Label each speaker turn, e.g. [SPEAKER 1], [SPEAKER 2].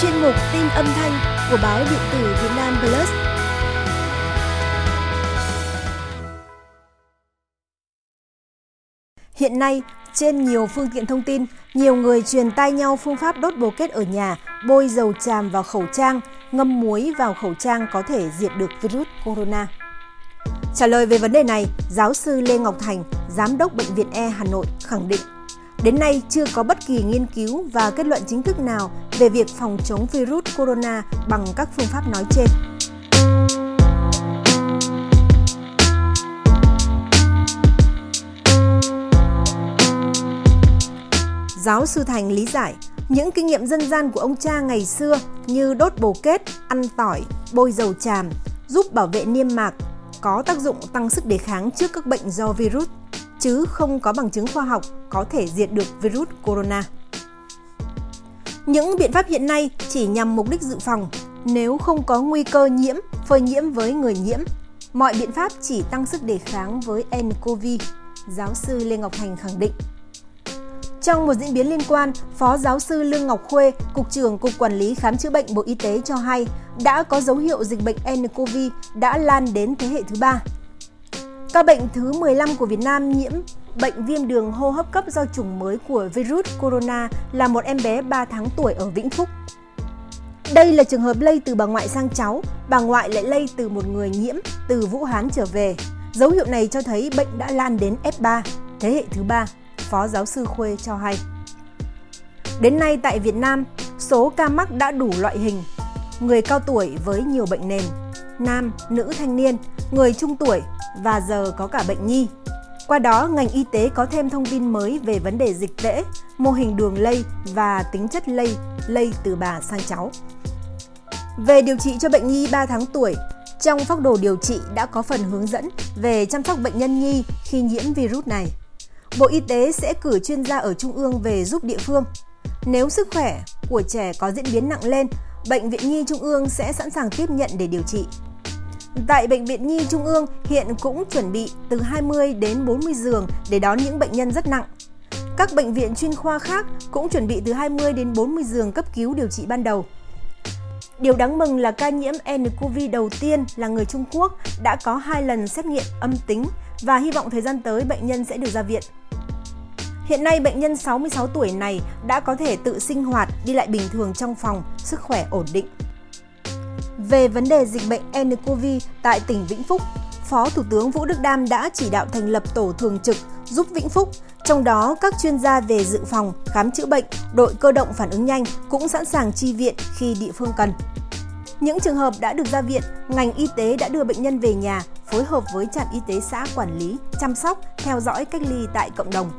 [SPEAKER 1] chuyên mục tin âm thanh của báo điện tử Việt Nam Plus. Hiện nay, trên nhiều phương tiện thông tin, nhiều người truyền tai nhau phương pháp đốt bồ kết ở nhà, bôi dầu tràm vào khẩu trang, ngâm muối vào khẩu trang có thể diệt được virus corona. Trả lời về vấn đề này, giáo sư Lê Ngọc Thành, giám đốc bệnh viện E Hà Nội khẳng định Đến nay chưa có bất kỳ nghiên cứu và kết luận chính thức nào về việc phòng chống virus corona bằng các phương pháp nói trên. Giáo sư Thành lý giải, những kinh nghiệm dân gian của ông cha ngày xưa như đốt bồ kết, ăn tỏi, bôi dầu tràm giúp bảo vệ niêm mạc, có tác dụng tăng sức đề kháng trước các bệnh do virus chứ không có bằng chứng khoa học có thể diệt được virus corona. Những biện pháp hiện nay chỉ nhằm mục đích dự phòng, nếu không có nguy cơ nhiễm, phơi nhiễm với người nhiễm. Mọi biện pháp chỉ tăng sức đề kháng với nCoV, giáo sư Lê Ngọc Thành khẳng định. Trong một diễn biến liên quan, Phó giáo sư Lương Ngọc Khuê, Cục trưởng Cục Quản lý Khám chữa bệnh Bộ Y tế cho hay đã có dấu hiệu dịch bệnh nCoV đã lan đến thế hệ thứ ba Ca bệnh thứ 15 của Việt Nam nhiễm bệnh viêm đường hô hấp cấp do chủng mới của virus corona là một em bé 3 tháng tuổi ở Vĩnh Phúc. Đây là trường hợp lây từ bà ngoại sang cháu, bà ngoại lại lây từ một người nhiễm từ Vũ Hán trở về. Dấu hiệu này cho thấy bệnh đã lan đến F3, thế hệ thứ ba, Phó giáo sư Khuê cho hay. Đến nay tại Việt Nam, số ca mắc đã đủ loại hình. Người cao tuổi với nhiều bệnh nền, nam, nữ thanh niên, người trung tuổi và giờ có cả bệnh nhi. Qua đó, ngành y tế có thêm thông tin mới về vấn đề dịch tễ, mô hình đường lây và tính chất lây, lây từ bà sang cháu. Về điều trị cho bệnh nhi 3 tháng tuổi, trong phác đồ điều trị đã có phần hướng dẫn về chăm sóc bệnh nhân nhi khi nhiễm virus này. Bộ Y tế sẽ cử chuyên gia ở trung ương về giúp địa phương. Nếu sức khỏe của trẻ có diễn biến nặng lên, Bệnh viện Nhi Trung ương sẽ sẵn sàng tiếp nhận để điều trị. Tại Bệnh viện Nhi Trung ương, hiện cũng chuẩn bị từ 20 đến 40 giường để đón những bệnh nhân rất nặng. Các bệnh viện chuyên khoa khác cũng chuẩn bị từ 20 đến 40 giường cấp cứu điều trị ban đầu. Điều đáng mừng là ca nhiễm nCoV đầu tiên là người Trung Quốc đã có hai lần xét nghiệm âm tính và hy vọng thời gian tới bệnh nhân sẽ được ra viện. Hiện nay bệnh nhân 66 tuổi này đã có thể tự sinh hoạt, đi lại bình thường trong phòng, sức khỏe ổn định. Về vấn đề dịch bệnh nCoV tại tỉnh Vĩnh Phúc, Phó Thủ tướng Vũ Đức Đam đã chỉ đạo thành lập tổ thường trực giúp Vĩnh Phúc, trong đó các chuyên gia về dự phòng, khám chữa bệnh, đội cơ động phản ứng nhanh cũng sẵn sàng chi viện khi địa phương cần. Những trường hợp đã được ra viện, ngành y tế đã đưa bệnh nhân về nhà, phối hợp với trạm y tế xã quản lý, chăm sóc, theo dõi cách ly tại cộng đồng.